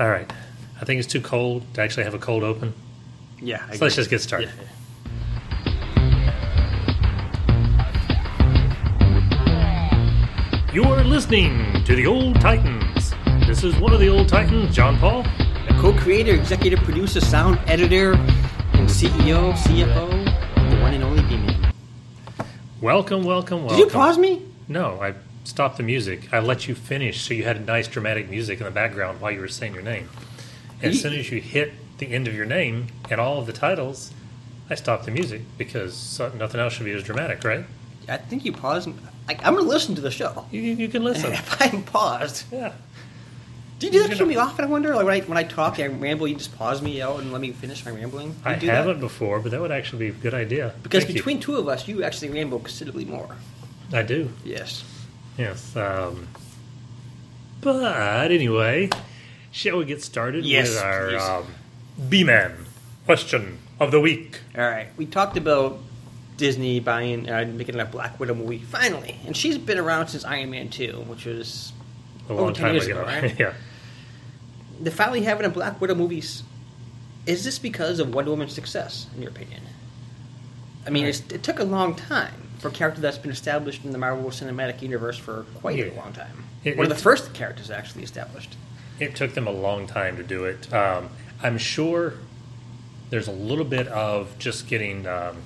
All right. I think it's too cold to actually have a cold open. Yeah. I So let's just get started. Yeah. You're listening to the Old Titans. This is one of the Old Titans, John Paul. The co-creator, executive producer, sound editor, and CEO, CFO, the one and only B-Man. Welcome, welcome, welcome. Did you pause me? No, I stopped the music. I let you finish so you had nice dramatic music in the background while you were saying your name. And as soon as you hit the end of your name and all of the titles, I stopped the music because nothing else should be as dramatic, right? I think you paused. I, I'm going to listen to the show. You, you you can listen. If I'm paused, yeah. do you do that to me often? I wonder. Like when I when I talk, I ramble. You just pause me out and let me finish my rambling. You I haven't before, but that would actually be a good idea. Because Thank you. between two of us, you actually ramble considerably more. I do. Yes. Yes. Um, but anyway, shall we get started Yes, with our please. um, B-Man question of the week? All right. We talked about Disney buying, uh, making a Black Widow movie finally, and she's been around since Iron Man Two, which was A long time ago. ago, right? yeah. the finally having a Black Widow movies. Is this because of Wonder Woman's success, in your opinion? I mean, Right. it's, it took a long time for a character that's been established in the Marvel Cinematic Universe for quite a long time. It- One of the first characters actually established. It took them a long time to do it. Um, I'm sure there's a little bit of just getting. Um,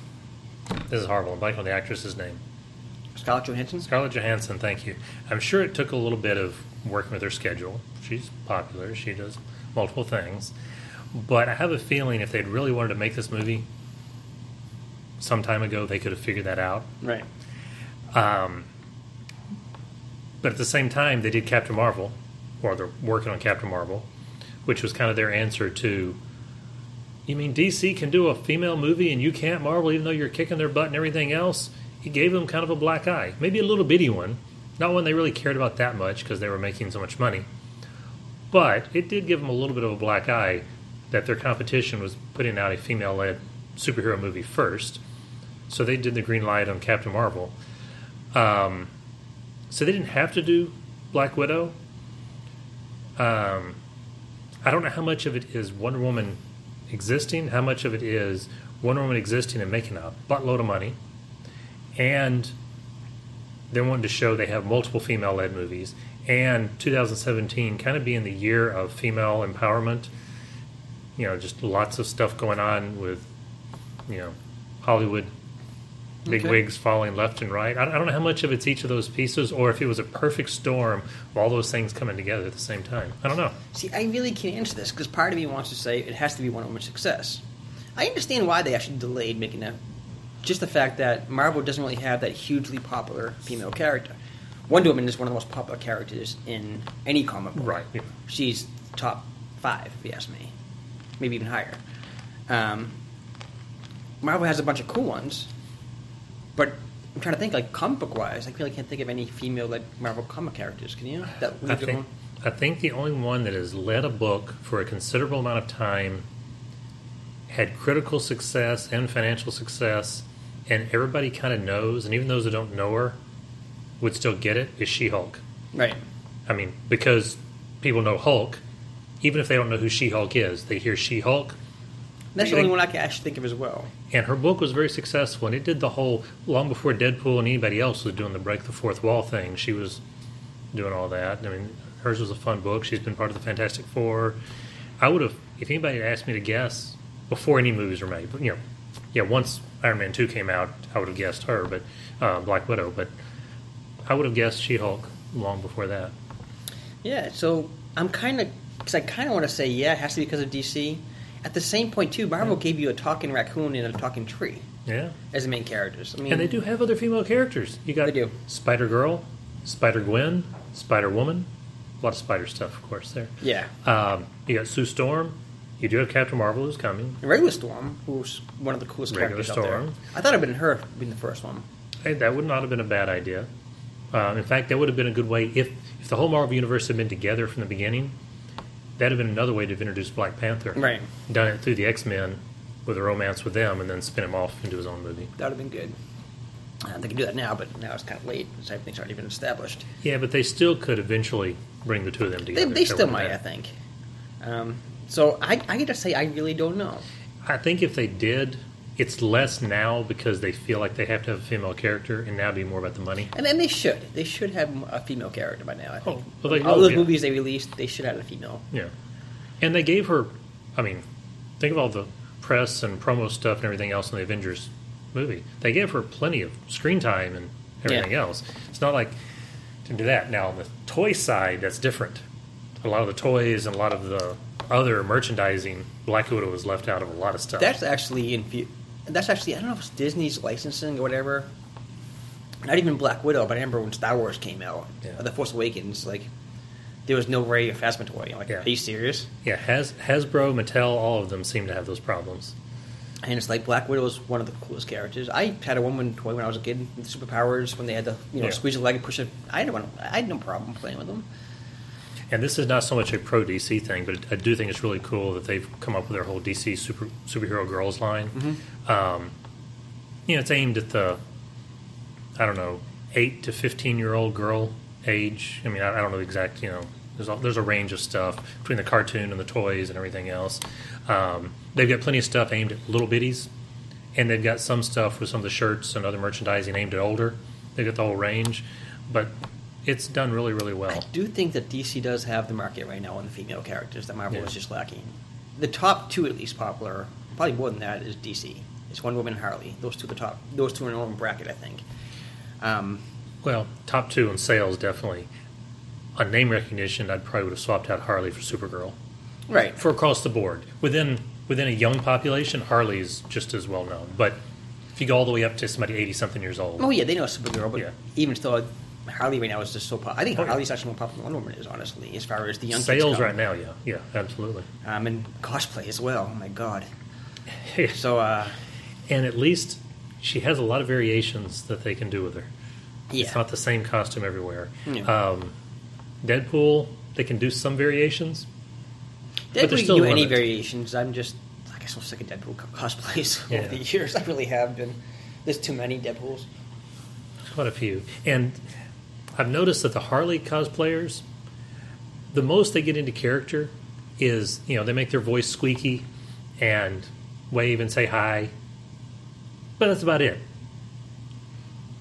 this is horrible. I'm blanking on the actress's name. Scarlett Johansson. Scarlett Johansson, thank you. I'm sure it took a little bit of working with her schedule. She's popular. She does multiple things. But I have a feeling if they'd really wanted to make this movie some time ago, they could have figured that out. Right. Um, but at the same time, they did Captain Marvel, or they're working on Captain Marvel, which was kind of their answer to. You mean DC can do a female movie and you can't Marvel, even though you're kicking their butt and everything else? It gave them kind of a black eye, maybe a little bitty one, not one they really cared about that much because they were making so much money. But it did give them a little bit of a black eye that their competition was putting out a female-led superhero movie first, so they did the green light on Captain Marvel. Um, so they didn't have to do Black Widow. Um, I don't know how much of it is Wonder Woman existing, how much of it is Wonder Woman existing and making a buttload of money, and they're wanting to show they have multiple female-led movies, and 2017 kind of being the year of female empowerment. You know, just lots of stuff going on with, you know, Hollywood big Okay. wigs falling left and right. I I don't know how much of it's each of those pieces, or if it was a perfect storm of all those things coming together at the same time. I don't know. See, I really can't answer this because part of me wants to say it has to be Wonder Woman's success. I understand why they actually delayed making that. Just the fact that Marvel doesn't really have that hugely popular female character. Wonder Woman is one of the most popular characters in any comic book. Right. Yeah. She's top five, if you ask me. Maybe even higher. Um, Marvel has a bunch of cool ones, but I'm trying to think, like, comic book wise, I really can't think of any female led Marvel comic characters. Can you? That I think I think the only one that has led a book for a considerable amount of time, had critical success and financial success, and everybody kind of knows, and even those that don't know her would still get it, is She Hulk. Right. I mean, because people know Hulk, even if they don't know who She Hulk is, they hear She Hulk, That's the only one I can actually think of as well. And her book was very successful, and it did the whole long before Deadpool and anybody else was doing the break the fourth wall thing. She was doing all that. I mean, hers was a fun book. She's been part of the Fantastic Four. I would have, if anybody had asked me to guess before any movies were made, but you know, yeah, once Iron Man two came out, I would have guessed her, but uh, Black Widow. But I would have guessed She Hulk long before that. Yeah, so I'm kind of because I kind of want to say yeah, it has to be because of DC. At the same point too, Marvel gave you a talking raccoon and a talking tree Yeah, as the main characters. I mean, and they do have other female characters. You got They do. Spider Girl, Spider Gwen, Spider Woman. A lot of spider stuff, of course. There. Yeah, Um, you got Sue Storm. You do have Captain Marvel who's coming. and Regular Storm, who's one of the coolest Regular characters out there. Storm. I thought it'd been her being the first one. Hey, that would not have been a bad idea. Um, in fact, that would have been a good way if if the whole Marvel universe had been together from the beginning. That'd have been another way to have introduced Black Panther. Right. Done it through the X Men with a romance with them, and then spin him off into his own movie. That would have been good. Uh, they can do that now, but now it's kind of late because everything's already been established. Yeah, but they still could eventually bring the two of them together. they That still might, have I think. Um, so I, I got to say, I really don't know. I think if they did, it's less now because they feel like they have to have a female character, and now be more about the money. And then they should. They should have a female character by now. I oh, think. Oh, well, they All those yeah. movies they released, they should have a female. Yeah, and they gave her. I mean, think of all the press and promo stuff and everything else in the Avengers movie. They gave her plenty of screen time and everything Yeah. else. It's not like to do that. Now on the toy side, that's different. A lot of the toys and a lot of the other merchandising, Black Widow was left out of a lot of stuff. That's actually in. That's actually I don't know if it's Disney's licensing or whatever. Not even Black Widow, but I remember when Star Wars came out, Yeah. or The Force Awakens, like there was no Rey Phasma toy. I'm like, Yeah. are you serious? yeah, Has, Hasbro, Mattel, all of them seem to have those problems. And it's like Black Widow was one of the coolest characters. I had a woman toy when I was a kid with superpowers when they had to you know Yeah. squeeze a leg and push it. I had no, I had no problem playing with them. And this is not so much a pro DC thing, but I do think it's really cool that they've come up with their whole DC super superhero girls line. Um, you know, it's aimed at the I don't know eight to fifteen year old girl age. I mean, I, I don't know the exact. You know, there's a, there's a range of stuff between the cartoon and the toys and everything else. Um, they've got plenty of stuff aimed at little bitties, and they've got some stuff with some of the shirts and other merchandising aimed at older. They've got the whole range, but it's done really really well. I do think that DC does have the market right now on the female characters that Marvel Yeah. is just lacking. The top two, at least popular, probably more than that, is DC. It's Wonder Woman and Harley. Those two, are the top. Those two are in their own bracket, I think. Um, Well, top two in sales definitely. On name recognition, I'd probably would have swapped out Harley for Supergirl right. for across the board. Within within a young population, Harley is just as well known. But if you go all the way up to somebody eighty something years old, Oh yeah, they know Supergirl, but Yeah. even still, Harley right now is just so. Pop- I think Oh, yeah. Harley's actually more popular than Wonder Woman is, honestly, as far as the young sales right now, yeah, yeah, absolutely. Um, and cosplay as well. Oh my god. and So uh, and at least she has a lot of variations that they can do with her. yeah, It's not the same costume everywhere. Yeah. Um, Deadpool, they can do some variations. They but still do any variations. I'm just, I guess, I'm sick of Deadpool co- cosplays Yeah. over the years. I really have been. There's too many Deadpools. Quite a few. And I've noticed that the Harley cosplayers, the most they get into character is, you know, they make their voice squeaky and wave and say hi. But that's about it.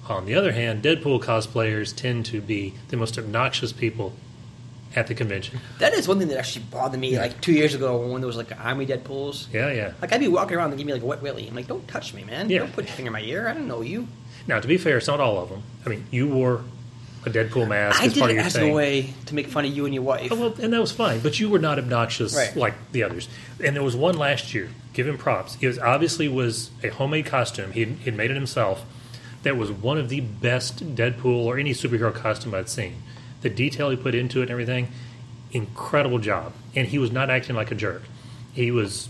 On the other hand, Deadpool cosplayers tend to be the most obnoxious people at the convention. That is one thing that actually bothered me. Like two years ago, when there was like army Deadpools. Yeah, yeah. Like I'd be walking around and give me like a wet willy. I'm like, don't touch me, man. Yeah. Don't put your finger in my ear. I don't know you. Now, to be fair, it's not all of them. I mean, you wore a Deadpool mask I as did part it of your as thing. a way to make fun of you and your wife. Oh, well, and that was fine, but you were not obnoxious Right. like the others. And there was one last year. Give him props. It was obviously was a homemade costume. He he made it himself. That was one of the best Deadpool or any superhero costume I'd seen. The detail he put into it and everything, incredible job. And he was not acting like a jerk. He was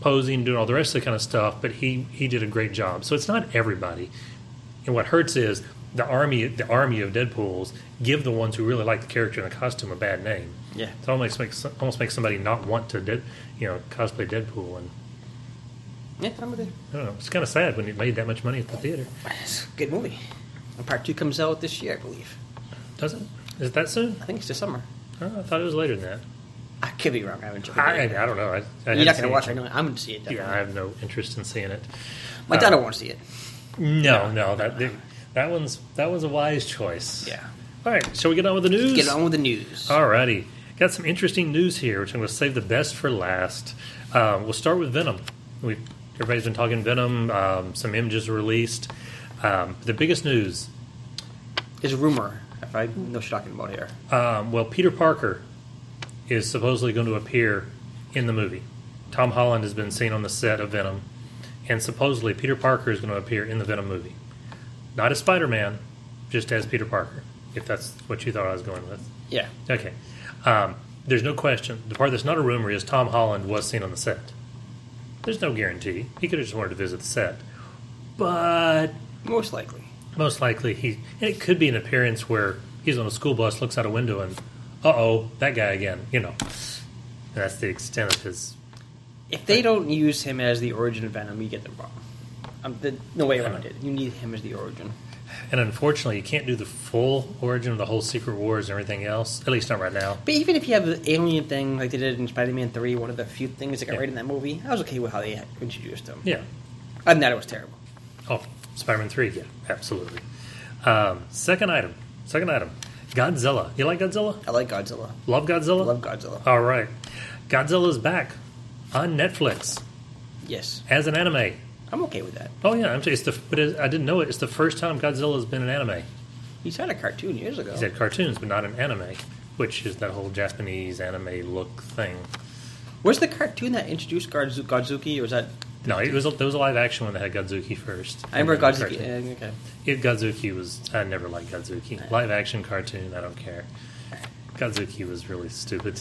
posing, doing all the rest of the kind of stuff, but he he did a great job. So it's not everybody. And what hurts is the army the army of Deadpools give the ones who really like the character and the costume a bad name. Yeah. It almost makes almost makes somebody not want to dead, you know cosplay Deadpool, and Yeah, I'm with it. I don't know. It's kind of sad when it made that much money at the theater. It's a good movie. And part two comes out this year, I believe. Does it? Is it that soon? I think it's this summer. Oh, I thought it was later than that. I could be wrong. I haven't checked. I, I, don't know. I, I You're hadn't going to watch it. I know. I'm going to see it. Definitely. Yeah, I have no interest in seeing it. My uh, daughter won't see it. No, no, that that one's that was a wise choice. Yeah. All right, shall we get on with the news? Get on with the news. Alrighty. Got some interesting news here, which I'm going to save the best for last. Um, we'll start with Venom. we everybody's been talking Venom. Um, some images were released. Um, the biggest news is a rumor. If I know what you're talking about here. um, well, Peter Parker is supposedly going to appear in the movie. Tom Holland has been seen on the set of Venom, and supposedly Peter Parker is going to appear in the Venom movie. Not as Spider Man, just as Peter Parker, if that's what you thought I was going with. Yeah. Okay. Um, there's no question. The part that's not a rumor is Tom Holland was seen on the set. There's no guarantee. He could have just wanted to visit the set. But Most likely. most likely he and it could be an appearance where he's on a school bus, looks out a window, and uh oh, that guy again. You know, and that's the extent of his. If they don't use him as the origin of Venom, you get them wrong. Um, the, no way around it. You need him as the origin. And unfortunately, you can't do the full origin of the whole Secret Wars and everything else. At least not right now. But even if you have the alien thing like they did in Spider-Man Three, one of the few things that got Yeah. right in that movie, I was okay with how they introduced him. Yeah. Other than that, it was terrible. Oh, Spider-Man Three. Yeah, absolutely. Um, second item. Second item. Godzilla. You like Godzilla? I like Godzilla. Love Godzilla. Love Godzilla. All right. Godzilla's back on Netflix Yes, as an anime. I'm okay with that. Oh yeah, I'm, it's the. But it, I didn't know it. It's the first time Godzilla's been an anime. He's had a cartoon years ago. He's had cartoons, but not an anime, which is that whole Japanese anime look thing. Was the cartoon that introduced Godzu- Godzooky, or was that? No, it was a, there was a live action one that had Godzooky first. I remember And then the Godzooky. uh, okay. It, Godzooky was. I never liked Godzooky. Live action cartoon, I don't care. Godzooky was really stupid.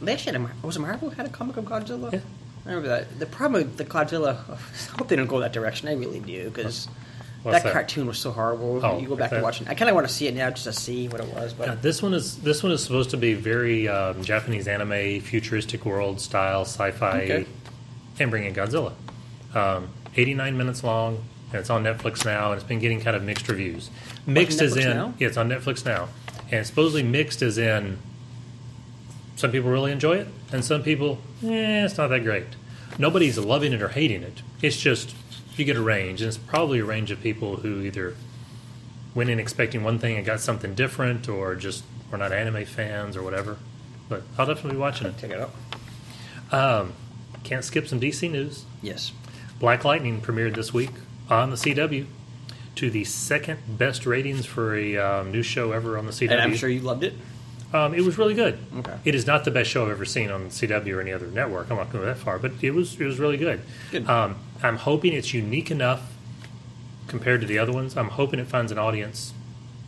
They actually had a was it Marvel had a comic of Godzilla. Yeah. I remember that. The problem with the Godzilla, I hope they don't go that direction. I really do because that, that? cartoon was so horrible. Oh, you go back and watch it. I kind of want to see it now just to see what it was. But God, this one is this one is supposed to be very um, Japanese anime, futuristic world style, sci-fi, Okay. and bring in Godzilla. Um, 89 minutes long, and it's on Netflix now, and it's been getting kind of mixed reviews. Mixed as in, now? yeah, it's on Netflix now, and supposedly mixed as in. Some people really enjoy it, and some people, eh, it's not that great. Nobody's loving it or hating it. It's just you get a range, and it's probably a range of people who either went in expecting one thing and got something different, or just we're not anime fans or whatever. But I'll definitely be watching it. check it out. Um, can't skip some DC news. Yes. Black Lightning premiered this week on the CW to the second best ratings for a um, new show ever on the CW. And I'm sure you loved it. Um, it was really good. Okay. It is not the best show I've ever seen on CW or any other network. I'm not going to go that far, but it was it was really good. Good. Um, I'm hoping it's unique enough compared to the other ones. I'm hoping it finds an audience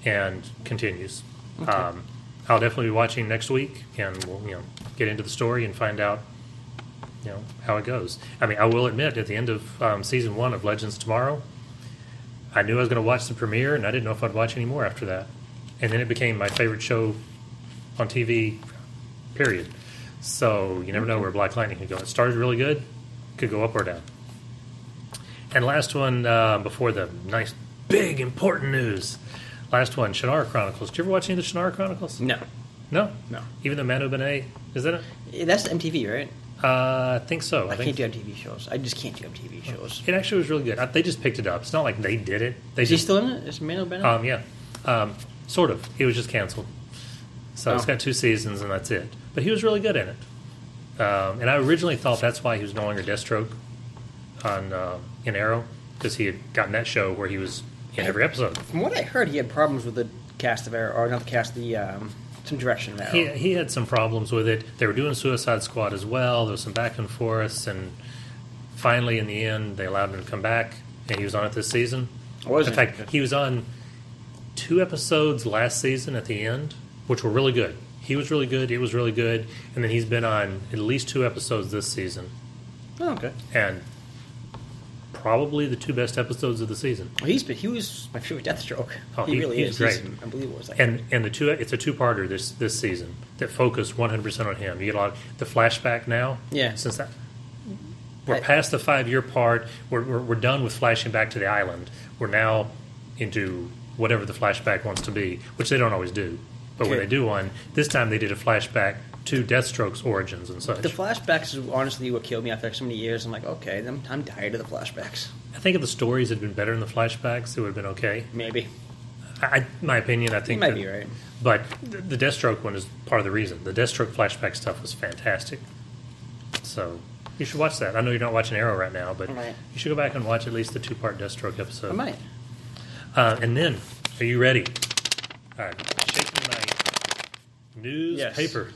and continues. Um, I'll definitely be watching next week, and we'll you know get into the story and find out you know how it goes. I mean, I will admit at the end of um, season one of Legends Tomorrow, I knew I was going to watch the premiere, and I didn't know if I'd watch any more after that. And then it became my favorite show on TV. Period. So you never know where Black Lightning could go. It started really good, could go up or down. And last one uh, before the nice, big, important news. Last one, Shannara Chronicles. Did you ever watch any of the Shannara Chronicles? No. No, No. Even the Manu Bennett, is that it? Yeah, That's MTV, right? Uh, I think so. I, I think can't do MTV shows. I just can't do MTV shows. it actually was really good. I, they just picked it up. It's not like they did it. They Is he still in it? Is Manu Bennett? Um, yeah, um, sort of. It was just canceled, so it's Oh. got two seasons and that's it. But he was really good in it, um, and I originally thought that's why he was no longer Deathstroke on uh, in Arrow because he had gotten that show where he was in every episode. From what I heard, he had problems with the cast of Arrow, or not the cast, the um, some direction of Arrow. He, he had some problems with it. They were doing Suicide Squad as well. There was some back and forths, and finally, in the end, they allowed him to come back, and he was on it this season. Was in fact, he was on two episodes last season at the end, which were really good. He was really good. It was really good, and then he's been on at least two episodes this season, oh, okay. and probably the two best episodes of the season. Well, he's been, he was my favorite Deathstroke. Oh, he, he- really he's is. great. He's unbelievable. Like, and and the two it's a two parter this this season that focus 100 percent on him. You get a lot of the flashback now. Yeah. since that we're I- past the five year part, we're, we're we're done with flashing back to the island. We're now into whatever the flashback wants to be, which they don't always do. But when they do one, this time they did a flashback to Deathstroke's origins and such. the flashbacks is honestly what killed me after so many years. I'm like, okay, I'm, I'm tired of the flashbacks. I think if the stories had been better in the flashbacks, it would have been okay. Maybe. I, my opinion, I You think might that- be right. But the the Deathstroke one is part of the reason. The Deathstroke flashback stuff was fantastic. So you should watch that. I know you're not watching Arrow right now, but I might. you should go back and watch at least the two part Deathstroke episode. I might. Uh, and then, are you ready? All right, newspaper.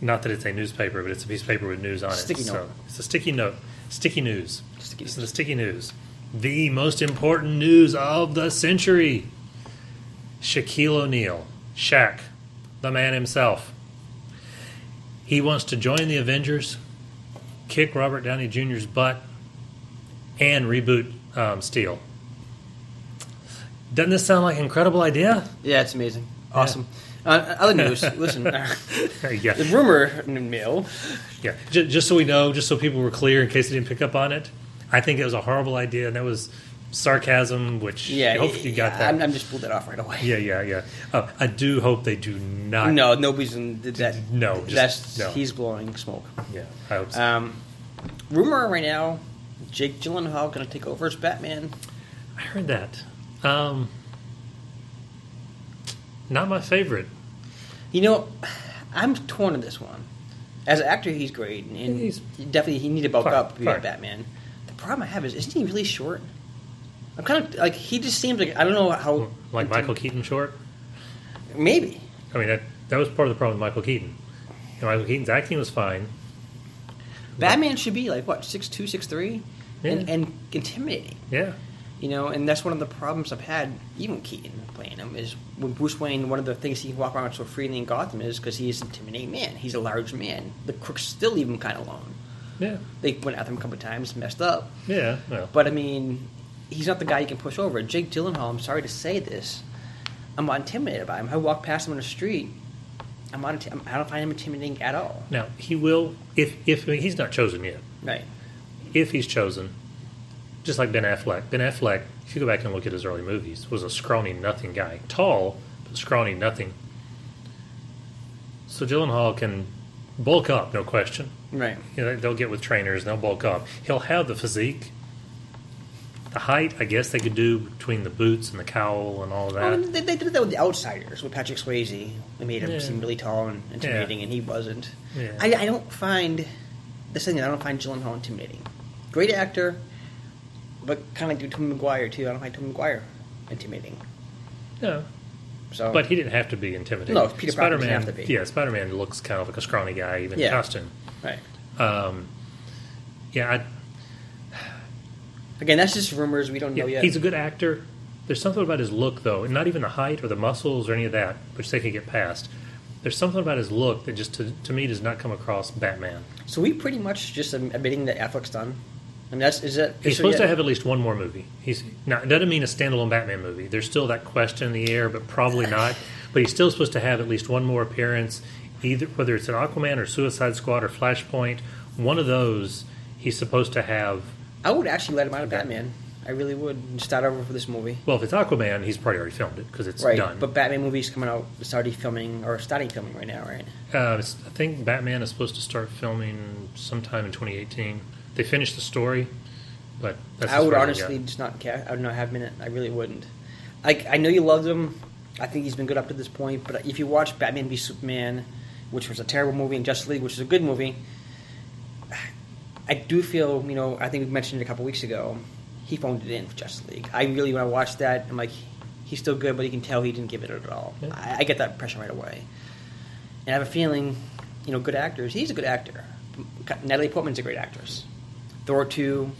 Not that it's a newspaper, but it's a piece of paper with news on it. Sticky So it's a sticky note. Sticky news. Sticky this is the sticky news. The most important news of the century. Shaquille O'Neal, Shaq, the man himself. He wants to join the Avengers, kick Robert Downey Jr.'s butt, and reboot um, Steel. Doesn't this sound like an incredible idea? Yeah, it's amazing. Awesome. Uh, other news. listen, uh, yeah, the rumor mill. yeah. Just, just so we know, just so people were clear, in case they didn't pick up on it, I think it was a horrible idea, and that was sarcasm, which Yeah, hopefully you got yeah, that. I'm, I'm just pulled that off right away. yeah, yeah, yeah. Uh, I do hope they do not. No, nobody's in that. No, just- that's no. he's blowing smoke. Yeah, I hope so. Um, rumor right now, Jake Gyllenhaal going to take over as Batman. I heard that. Um, not my favorite. You know, I'm torn on this one. As an actor, he's great, and He's- definitely he need to bulk up to be a Batman. The problem I have is, isn't he really short? I'm kind of like he just seems like I don't know how Like Michael Keaton short. Maybe I mean, that that was part of the problem with Michael Keaton. You know, Michael Keaton's acting was fine. Batman should be like what six two, six three, and, Yeah. and intimidating. Yeah, You know, and that's one of the problems I've had, even Keaton playing him, is when Bruce Wayne, one of the things he can walk around so freely in Gotham is because he's an intimidating man. He's a large man. The crooks still leave him kind of alone. yeah, They went after him a couple of times, messed up. yeah. But I mean, he's not the guy you can push over. Jake Gyllenhaal, I'm sorry to say this, I'm not intimidated by him. I walk past him on the street, I'm not. inti- I don't find him intimidating at all. now he will if if I mean, he's not chosen yet. Right. If he's chosen, just like Ben Affleck. Ben Affleck, if you go back and look at his early movies, was a scrawny nothing guy, tall but scrawny nothing. So Gyllenhaal can bulk up, no question. Right. You know, they'll get with trainers and they'll bulk up. He'll have the physique. The height, I guess they could do between the boots and the cowl and all Well, that. they, they did that with the Outsiders with Patrick Swayze. They made him Yeah. seem really tall and intimidating, Yeah. and he wasn't. Yeah. I, I don't find this thing. I don't find Gyllenhaal intimidating. Great actor, but kind of like Tom Maguire too. I don't find Tom Maguire intimidating. No, So, but he didn't have to be intimidating. No, Peter Parker doesn't Spider-Man, have to be. Yeah, Spider-Man looks kind of like a scrawny guy, even Yeah. in costume. right Um, yeah, I, again, that's just rumors. We don't yeah know yet. he's a good actor. There's something about his look, though, and not even the height or the muscles or any of that, which they can get past. There's something about his look that just to, to me does not come across Batman. so we pretty much just admitting that Affleck's done. I mean, that's is that He's supposed yet? to have at least one more movie. He's now it doesn't mean a standalone Batman movie. There's still that question in the air, but probably not. But he's still supposed to have at least one more appearance, either whether it's an Aquaman or Suicide Squad or Flashpoint. One of those he's supposed to have. I would actually let him out of Batman. I really would start over for this movie. Well, if it's Aquaman, he's probably already filmed it because it's Right, done. but Batman movies coming out, it's already filming or starting filming right now, right? uh, I think Batman is supposed to start filming sometime in 2018. They finished the story, but that's I would far as I honestly just not care. I would not have it. I really wouldn't. Like I know you loved him. I think he's been good up to this point. But if you watch Batman v Superman, which was a terrible movie, and Justice League, which is a good movie, I do feel you know. I think we mentioned it a couple weeks ago. He phoned it in for Justice League. I really when I watched that, I'm like, he's still good, but you can tell he didn't give it at all. Yeah. I, I get that impression right away. And I have a feeling, you know, good actors. He's a good actor. Natalie Portman's a great actress. Thor 2,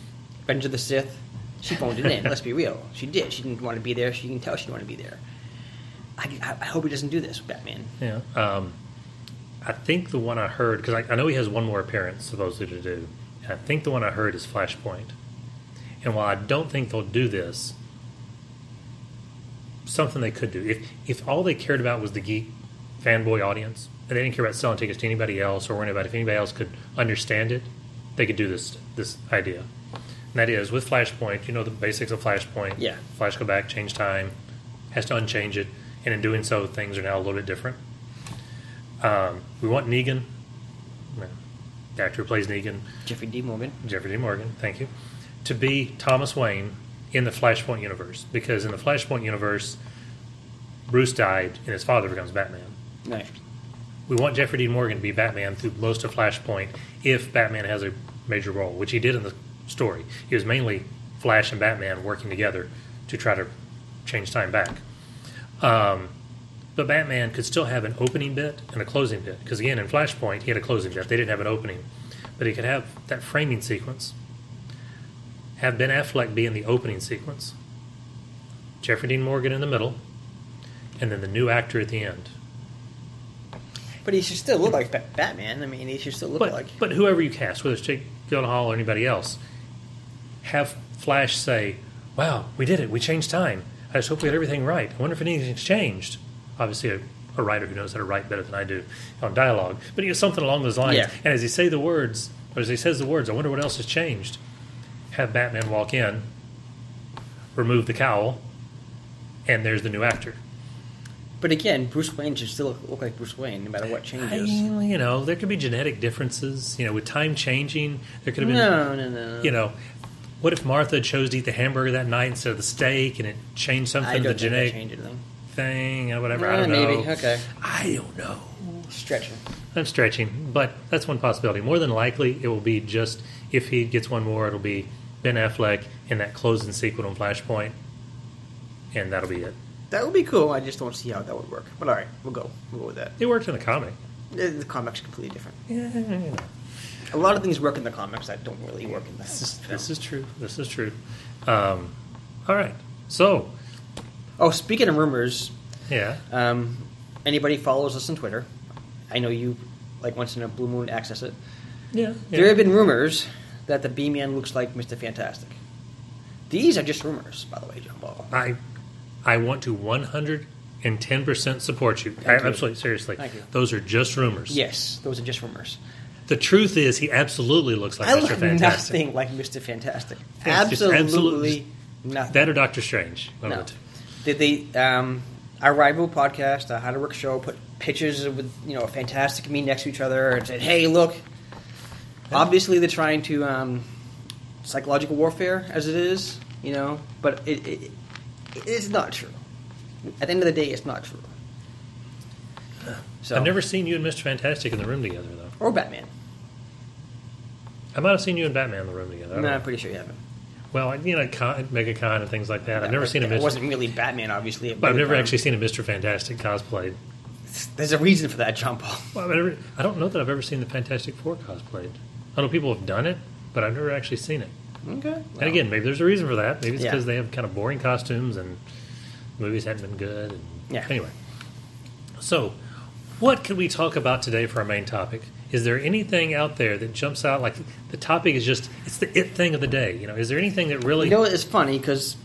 Revenge of the Sith, she phoned it in. let's be real. She did. She didn't want to be there. She can tell she didn't want to be there. I, I, I hope he doesn't do this with Batman. Yeah. Um, I think the one I heard, because I, I know he has one more appearance supposedly to do. And I think the one I heard is Flashpoint. And while I don't think they'll do this, something they could do. If, if all they cared about was the geek fanboy audience, and they didn't care about selling tickets to anybody else or worrying about if anybody else could understand it, they could do this this idea. And that is with Flashpoint, you know the basics of Flashpoint. Yeah. Flash go back, change time, has to unchange it, and in doing so, things are now a little bit different. Um, we want Negan, the actor who plays Negan, Jeffrey Dean Morgan. Jeffrey Dean Morgan, thank you, to be Thomas Wayne in the Flashpoint universe. Because in the Flashpoint universe, Bruce died and his father becomes Batman. Right. We want Jeffrey Dean Morgan to be Batman through most of Flashpoint if Batman has a major role, which he did in the story. He was mainly Flash and Batman working together to try to change time back. Um, but Batman could still have an opening bit and a closing bit. Because again, in Flashpoint, he had a closing bit. They didn't have an opening. But he could have that framing sequence, have Ben Affleck be in the opening sequence, Jeffrey Dean Morgan in the middle, and then the new actor at the end. But he should still look like Batman. I mean, he should still look But, like. but whoever you cast, whether it's Jake Gyllenhaal or anybody else, have Flash say, "Wow, we did it. We changed time. I just hope we had everything right. I wonder if anything's changed." Obviously, a, a writer who knows how to write better than I do on dialogue, but he has something along those lines. Yeah. And as he say the words, or as he says the words, I wonder what else has changed. Have Batman walk in. remove the cowl, and there's the new actor. But again, Bruce Wayne should still look, look like Bruce Wayne, no matter what changes. I, you know, there could be genetic differences. You know, with time changing, there could have been. No, no, no. You know, what if Martha chose to eat the hamburger that night instead of the steak, and it changed something I to the genetic thing or whatever? I Eh, don't know. maybe. Okay. I don't know. Stretching. I'm stretching, but that's one possibility. More than likely, it will be just if he gets one more, it'll be Ben Affleck in that closing sequence on Flashpoint, and that'll be it. That would be cool. I just don't see how that would work. But all right, we'll go. We'll go with that. It worked in the comic. The the comics completely different. Yeah. A lot of things work in the comics that don't really work in this is this is true. This is true. Um, all right, so Oh, speaking of rumors, yeah, um, anybody follows us on Twitter? I know you, like once in a blue moon, access it. yeah, There have been rumors that the B-Man looks like Mr. Fantastic. These are just rumors, by the way, John Paul. I I want to 110 percent support you. I, you. Absolutely, seriously. Thank you. Those are just rumors. Yes, those are just rumors. The truth is, he absolutely looks like I Mr. look Fantastic. nothing like Mr. Fantastic. It's Absolutely, absolutely- nothing. That or Doctor Strange. No. the. Did they? Um, our rival podcast, the How to Work Show, put pictures with you know Fantastic and me next to each other and said, "Hey, look." Obviously, they're trying to um, psychological warfare, as it is, you know, but it, it it's not true. At the end of the day, it's not true. So, I've never seen you and Mr. Fantastic in the room together, though. or Batman. I might have seen you and Batman in the room together. I don't No, know. I'm pretty sure you haven't. Well, you know, Con, MegaCon and things like that. I've never seen a It Mr. wasn't really Batman, obviously. But I've never actually seen a Mr. Fantastic cosplayed. There's a reason for that, John Paul. Well, I've never, I don't know that I've ever seen the Fantastic Four cosplayed. I know people have done it, but I've never actually seen it. Okay. And again, maybe there's a reason for that. Maybe it's Yeah. because they have kind of boring costumes and movies hadn't been good. And Yeah. Anyway, so what could we talk about today for our main topic? Is there anything out there that jumps out? Like the topic is just it's the it thing of the day. You know, is there anything that really? You know, it's funny because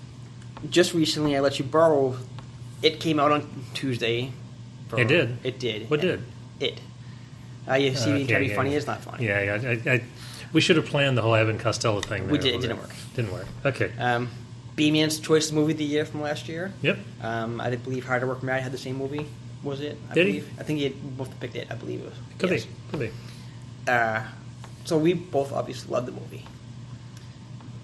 just recently I let you borrow. It came out on Tuesday. It did? It did. What did? It. Uh, you see, Uh, me trying to be yeah, funny. yeah. It's not funny. yeah, yeah. I, I, we should have planned the whole Evan Costello thing. We did- it didn't work. Didn't work. Okay. Um, B-Man's Choice Movie of the Year from last year. yep. Um, I believe Hard to Work Mad had the same movie. Was it? I Did he? I think he had both picked it. I believe it was. Could yes. be. Could be. Uh, so we both obviously loved the movie.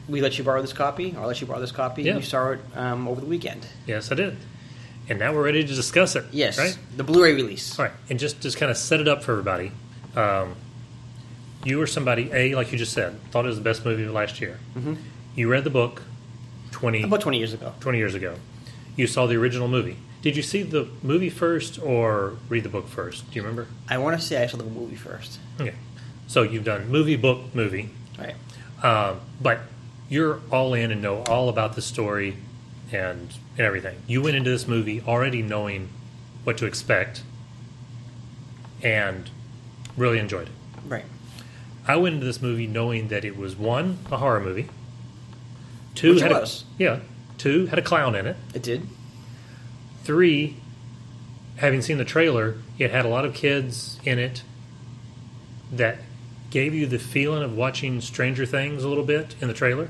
We let you borrow this copy, or I let you borrow this copy. Yeah. You saw it um, over the weekend. Yes, I did. And now we're ready to discuss it. Yes. Right. The Blu-ray release. All right, and just just kind of set it up for everybody. Um, you or somebody, a like you just said, thought it was the best movie of last year. Mm-hmm. You read the book 20, About 20 years ago. 20 years ago. You saw the original movie. Did you see the movie first or read the book first? Do you remember? I want to say I saw the movie first. Okay, so you've done movie, book, movie, Right. um, but you're all in and know all about the story and and everything. You went into this movie already knowing what to expect and really enjoyed it. Right. I went into this movie knowing that it was one a horror movie, two Which it had was. a yeah, two had a clown in it, It did. three, having seen the trailer, it had a lot of kids in it that gave you the feeling of watching Stranger Things a little bit in the trailer.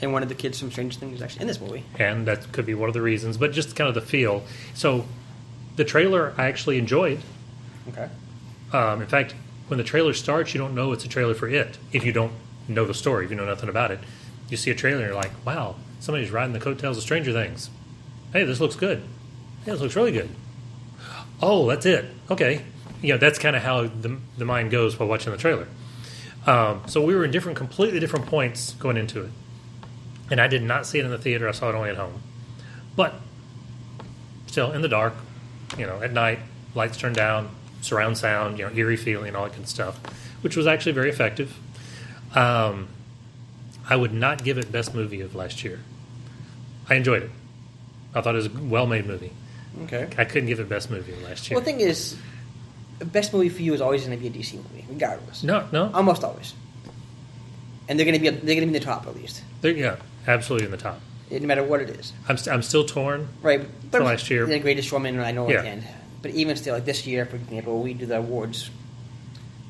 And one of the kids from Stranger Things is actually in this movie. and that could be one of the reasons, but just kind of the feel. So, the trailer I actually enjoyed. Okay. Um, in fact, when the trailer starts, you don't know it's a trailer for it if you don't know the story, if you know nothing about it. You see a trailer and you're like, wow, somebody's riding the coattails of Stranger Things. Hey, this looks good. Yeah, this looks really good. Oh, that's it. Okay. You know, that's kind of how the, the mind goes while watching the trailer. Um, so we were in different, completely different points going into it. And I did not see it in the theater. I saw it only at home. But still, in the dark, you know, at night, lights turned down, surround sound, you know, eerie feeling, all that good stuff, which was actually very effective. Um, I would not give it best movie of last year. I enjoyed it. I thought it was a well made movie. Okay. I couldn't give it best movie of last year. Well, the thing is, best movie for you is always going to be a DC movie, regardless. no, no, Almost always. And they're going to be they're going to be in the top at least, they're, yeah, absolutely in the top. no matter what it is. I'm, st- I'm still torn. Right. But For last year. the greatest showman I know Yeah. at the end. But even still, like this year, for example, we do the awards.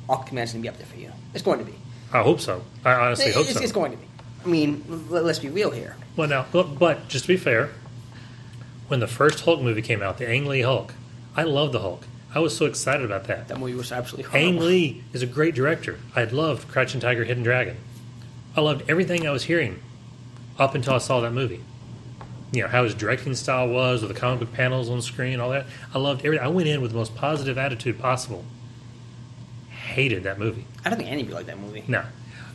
Aquaman's going to be up there for you. It's going to be. I hope so. I honestly It- hope it's, so. it's going to be. I mean, l- let's be real here. Well, now, but, but just to be fair, when the first Hulk movie came out, the Ang Lee Hulk, I loved the Hulk. I was so excited about that. That movie was absolutely Ang. Lee is a great director. I loved Crouching Tiger, Hidden Dragon. I loved everything I was hearing up until I saw that movie. You know how his directing style was, with the comic book panels on screen, all that. I loved everything. I went in with the most positive attitude possible. Hated that movie. I don't think any of you like that movie. No.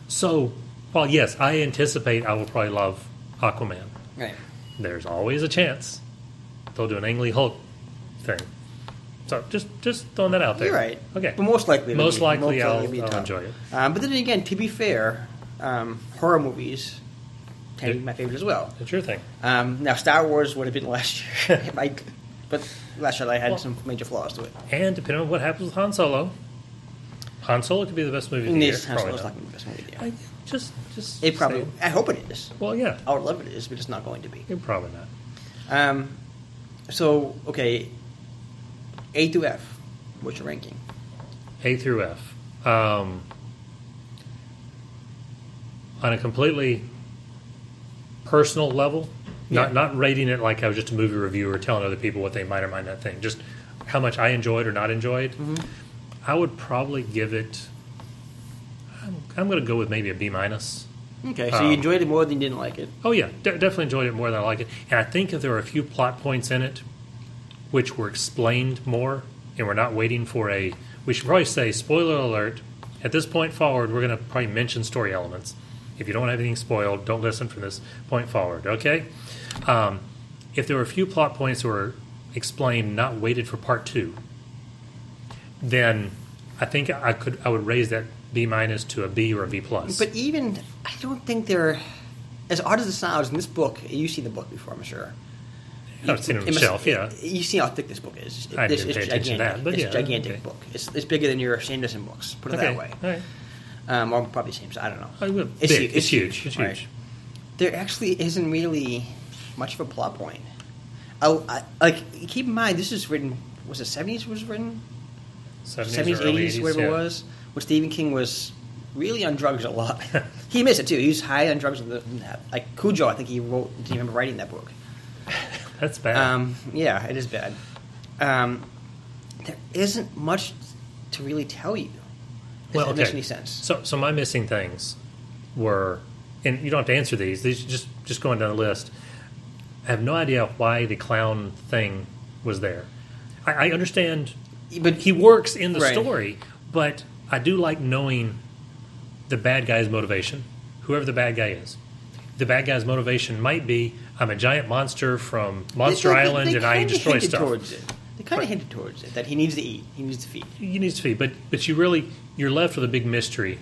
So, while yes, I anticipate I will probably love Aquaman. Right. There's always a chance they'll do an Ang Lee Hulk thing. So just just throwing that out there. You're right. Okay. But most likely, Most be- likely I'll- I'll enjoy it. Um, but then again, to be fair, um, horror movies tend to my favorite as well. It's your thing. Um, now, Star Wars would have been last year, if I, but last year I had Well- some major flaws to it. And depending on what happens with Han Solo, Han Solo could be the best movie of the year. This has Probably most not. likely the best movie of the I, year. just just It probably. saying. I hope it is. Well, yeah, I would love it is, but it's not going to be. it probably not. Um, so okay, A to F. What's your ranking? A through F. Um, on a completely personal level, not Yeah. not rating it like I was just a movie reviewer telling other people what they might or might not think. Just how much I enjoyed or not enjoyed. Mm-hmm. I would probably give it. I'm, I'm going to go with maybe a B minus. Okay, so Um, you enjoyed it more than you didn't like it. Oh yeah, de- definitely enjoyed it more than I like it. And I think if there were a few plot points in it which were explained more, and we're not waiting for a, we should probably say spoiler alert. At this point forward, we're going to probably mention story elements. If you don't want anything spoiled, don't listen from this point forward. Okay. Um, if there were a few plot points that were explained, not waited for part two, then I think I could I would raise that B minus to a B or a B plus. But even I don't think they're as odd as it sounds. In this book, you've seen the book before, I'm sure. I've seen it on the must- shelf, yeah. You see how thick this book is. I This- didn't pay attention to that, but it's yeah, a gigantic okay. book. It's, it's bigger than your Sanderson books. Put it okay. that way. All right. Um, or probably same. size, I don't know. I will. It's Big. hu- It's, huge. It's right. huge. There actually isn't really much of a plot point. I, I, like keep in mind, this is written. Was it seventies? Was written Seventies, seventies, or early eighties, whatever yeah. it was. When Stephen King was really on drugs a lot. he missed it too. He was high on drugs. Like Cujo, I think he wrote. Do you remember writing that book? That's bad. Um, yeah, it is bad. Um, there isn't much to really tell you. If well, that okay. makes any sense. So, so my missing things were, and you don't have to answer these. These just just going down the list. I have no idea why the clown thing was there. I, I understand, But he works in the Right. story, but I do like knowing the bad guy's motivation, whoever the bad guy is. The bad guy's motivation might be I'm a giant monster from Monster They- they- Island they and I destroy stuff. They kind of hinted towards it that he needs to eat. He needs to feed. He needs to feed, but but you really you're left with a big mystery,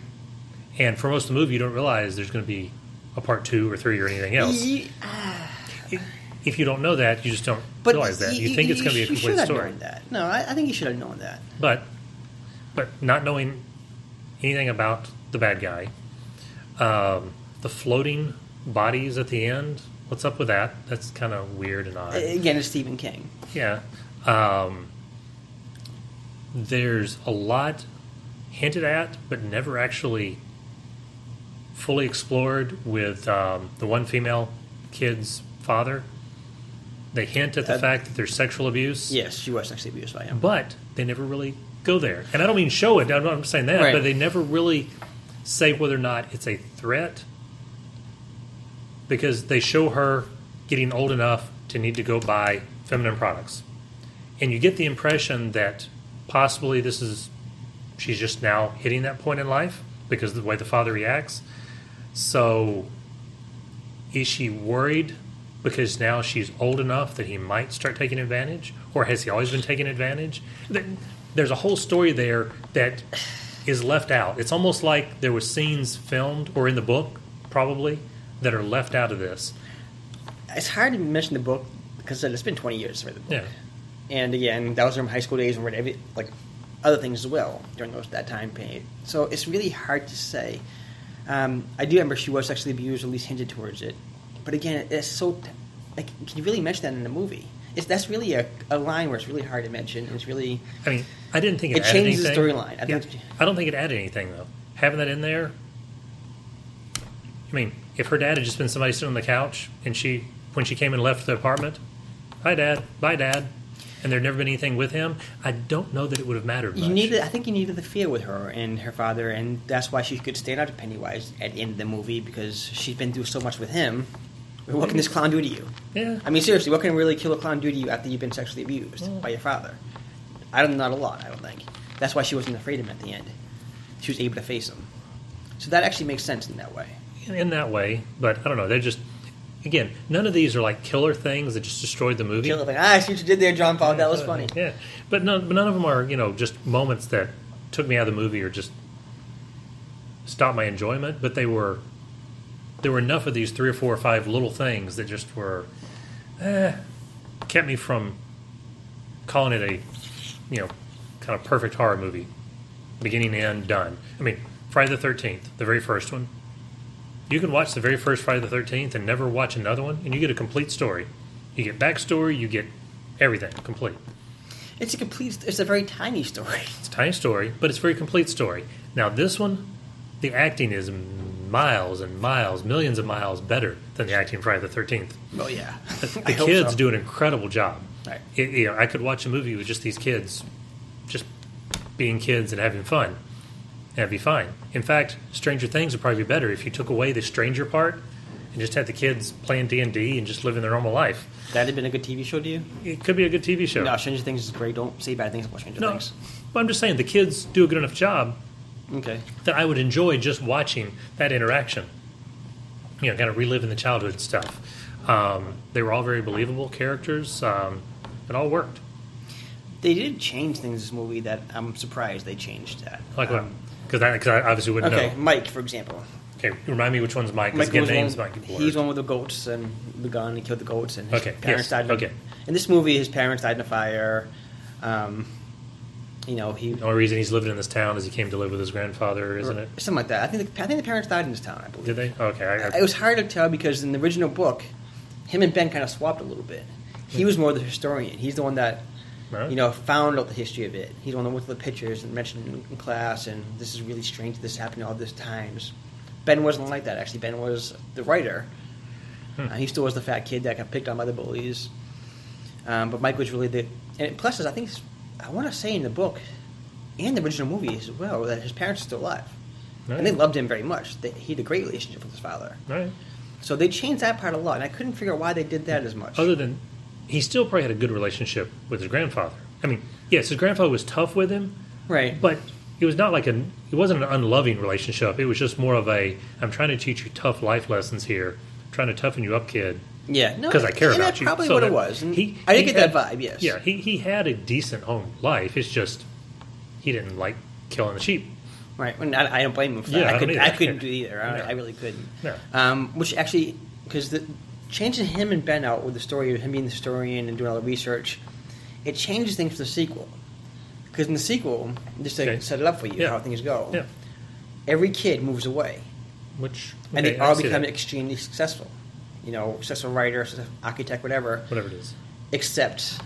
and for most of the movie, you don't realize there's going to be a part two or three or anything else. Ye- If you don't know that, you just don't But realize that. You y- think it's going to be a complete should have story, known that. No, I, I think you should have known that. but but not knowing anything about the bad guy, um, the floating bodies at the end. What's up with that? That's kind of weird and odd. Again, it's Stephen King. Yeah. Um, there's a lot hinted at, but never actually fully explored with um, the one female kid's father. They hint at the Uh, fact that there's sexual abuse, Yes, she was sexually abused by him. but they never really go there. And I don't mean show it, I'm not saying that, Right. but they never really say whether or not it's a threat because they show her getting old enough to need to go buy feminine products. And you get the impression that possibly this is she's just now hitting that point in life because of the way the father reacts. So is she worried because now she's old enough that he might start taking advantage or has he always been taking advantage? There's a whole story there that is left out. It's almost like there were scenes filmed or in the book probably that are left out of this. It's hard to mention the book because it's been 20 years read the book. Yeah. And again, that was during high school days and read every, like other things as well during those, that time period. So it's really hard to say. Um, I do remember she was sexually abused, or at least hinted towards it. But again, it's so like can you really mention that in the movie? It's that's really a, a line where it's really hard to mention. It's really I mean, I didn't think it, It added changes the storyline. I Yeah, think- I don't think it added anything though. Having that in there, I mean, if her dad had just been somebody sitting on the couch and she, when she came and left the apartment, hi dad, bye dad, and there'd never been anything with him, I don't know that it would have mattered much. You needed, I think, you needed the fear with her and her father, and that's why she could stand out to Pennywise at the end of the movie because she's been through so much with him. What can this clown do to you? Yeah. I mean, seriously, what can really kill a clown do to you after you've been sexually abused by your father? I don't, not a lot. I don't think. That's why she wasn't afraid of him at the end. She was able to face him. So that actually makes sense in that way. in that way, but I don't know. They're just again, none of these are like killer things that just destroyed the movie. Kill the thing. Ah, I see what you did there, John Paul. That was funny. Yeah, but none, but none of them are you know just moments that took me out of the movie or just stopped my enjoyment. But they were there were enough of these three or four or five little things that just were eh, kept me from calling it a you know kind of perfect horror movie, beginning to end, done. I mean, Friday the Thirteenth, the very first one. You can watch the very first Friday the Thirteenth and never watch another one, and you get a complete story. You get backstory, you get everything complete. It's a complete. It's a very tiny story. It's a tiny story, but it's a very complete story. Now this one, the acting is miles and miles, millions of miles better than the acting Friday the Thirteenth. Oh yeah. The kids so. do an incredible job. Right. It, you know, I could watch a movie with just these kids, just being kids and having fun. That'd be fine. In fact, Stranger Things would probably be better if you took away the stranger part and just had the kids playing D and D and just living their normal life. That'd have been a good TV show to you. It could be a good TV show. No, Stranger Things is great. Don't say bad things about Stranger No, Things. but I'm just saying the kids do a good enough job Okay. that I would enjoy just watching that interaction. You know, kind of reliving the childhood stuff. Um, they were all very believable characters. Um, it all worked. They did change things in this movie that I'm surprised they changed that. Like what? Um, Because I, 'cause I obviously wouldn't Okay, know. Mike, for example. Okay, remind me which one's Mike. Mike again, was names one, might he's one with the goats and the gun. He killed the goats, and his Okay, parents yes, died. In, okay. In this movie, his parents died in a fire. Um, you know, he The only reason he's living in this town is he came to live with his grandfather, isn't it? something like that. I think the, I think the parents died in this town. I believe. Did they? Okay, I, I, It was hard to tell because in the original book, him and Ben kind of swapped a little bit. He was more the historian. He's the one that, Right. you know, found out the history of it. He's the one that went to the pictures and mentioned in, in class, and this is really strange. This happened all these times. Ben wasn't like that. Actually, Ben was the writer. Hmm. Uh, he still was the fat kid that got picked on by the bullies. Um, but Mike was really the. And plus, I think I want to say in the book and the original movie as well that his parents are still alive, Right. and they loved him very much. They, he had a great relationship with his father. right. So they changed that part a lot, and I couldn't figure out why they did that as much. Other than he still probably had a good relationship with his grandfather. I mean, yes, his grandfather was tough with him, right, but it was not like a. It wasn't an unloving relationship. It was just more of a. I'm trying to teach you tough life lessons here. trying to toughen you up, kid. yeah, no, because I care and about that's you. Probably So what it was. And He, I did he get had- that vibe. Yes. Yeah, he, he had a decent home life. It's just he didn't like killing the sheep. Right. And I, I don't blame him for that. Yeah, I I, don't could, either. I couldn't do either. I, No. I really couldn't. No. Um, which actually, because the changing him and Ben out with the story of him being the historian and doing all the research, it changes things for the sequel. Because in the sequel, just to Okay. set it up for you, Yeah. how things go, Yeah, every kid moves away, which and they all become that. extremely successful. You know, successful writer, successful architect, whatever. whatever it is. Except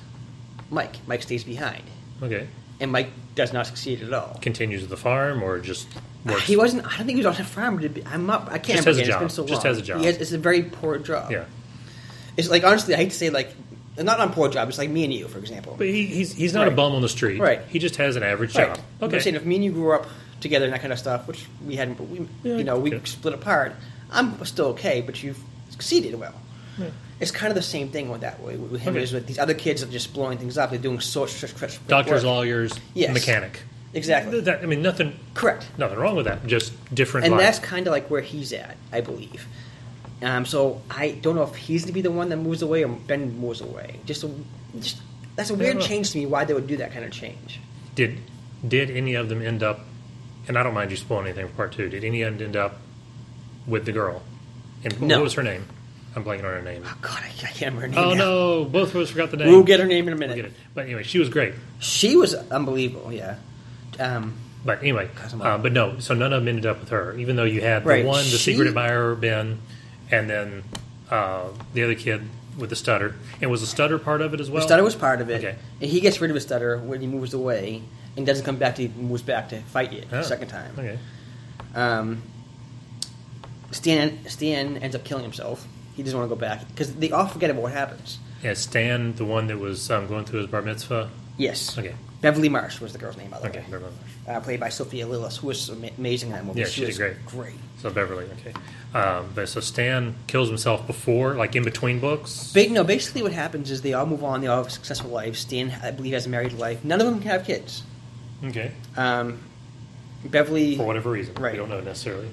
Mike. Mike stays behind, Okay, and Mike does not succeed at all. continues the farm or just uh, works. He wasn't. I don't think he was on a farm. To be, I'm not. I can't Just remember. has a job. It's been so Just long. has a job. Has, it's a very poor job. Yeah, It's like honestly, I hate to say like not on poor job. It's like me and you, for example. but he, he's he's not a bum on the street. Right. He just has an average right. job. I'm Okay. saying if me and you grew up together and that kind of stuff, which we hadn't, but we, Yeah, you know, we split apart. I'm still okay, but you've succeeded well. Yeah. It's kind of the same thing with that way with him Okay. is with these other kids that are just blowing things up. They're doing so such Doctors, work. lawyers, Yes. mechanic. Exactly. That, I mean, nothing Correct. nothing wrong with that. Just different. and that's kind of like where he's at, I believe. Um, so I don't know if he's to be the one that moves away or Ben moves away. Just, a, just that's a weird change to me. Why they would do that kind of change? Did did any of them end up? And I don't mind you spoiling anything for part two. Did any of them end up with the girl? And No. what was her name? I'm blanking on her name. Oh God, I, I can't remember her name. Oh now. no, both of us forgot the name. We'll get her name in a minute. We'll get it. But anyway, she was great. She was unbelievable. Yeah. Um, But anyway, uh, but no, so none of them ended up with her. Even though you had Right. the one, the She- secret admirer, Ben, and then uh, the other kid with the stutter. And was the stutter part of it as well? the stutter was part of it, Okay. and he gets rid of his stutter when he moves away and doesn't come back. To, he moves back to fight you Oh, the second time. Okay. Um, Stan Stan ends up killing himself. He doesn't want to go back because they all forget about what happens. Yeah, Stan, the one that was um, going through his bar mitzvah. Yes. Okay. Beverly Marsh was the girl's name, by the Okay. way. never mind. Uh, played by Sophia Lillis, who was amazing in that movie. Yeah, she did was great. Great. So Beverly. Okay. Um, but so Stan kills himself before, like in between books. No, basically what happens is they all move on. They all have successful lives. Stan, I believe, has a married life. None of them can have kids. Okay. Um, Beverly, For whatever reason, Right. we don't know necessarily.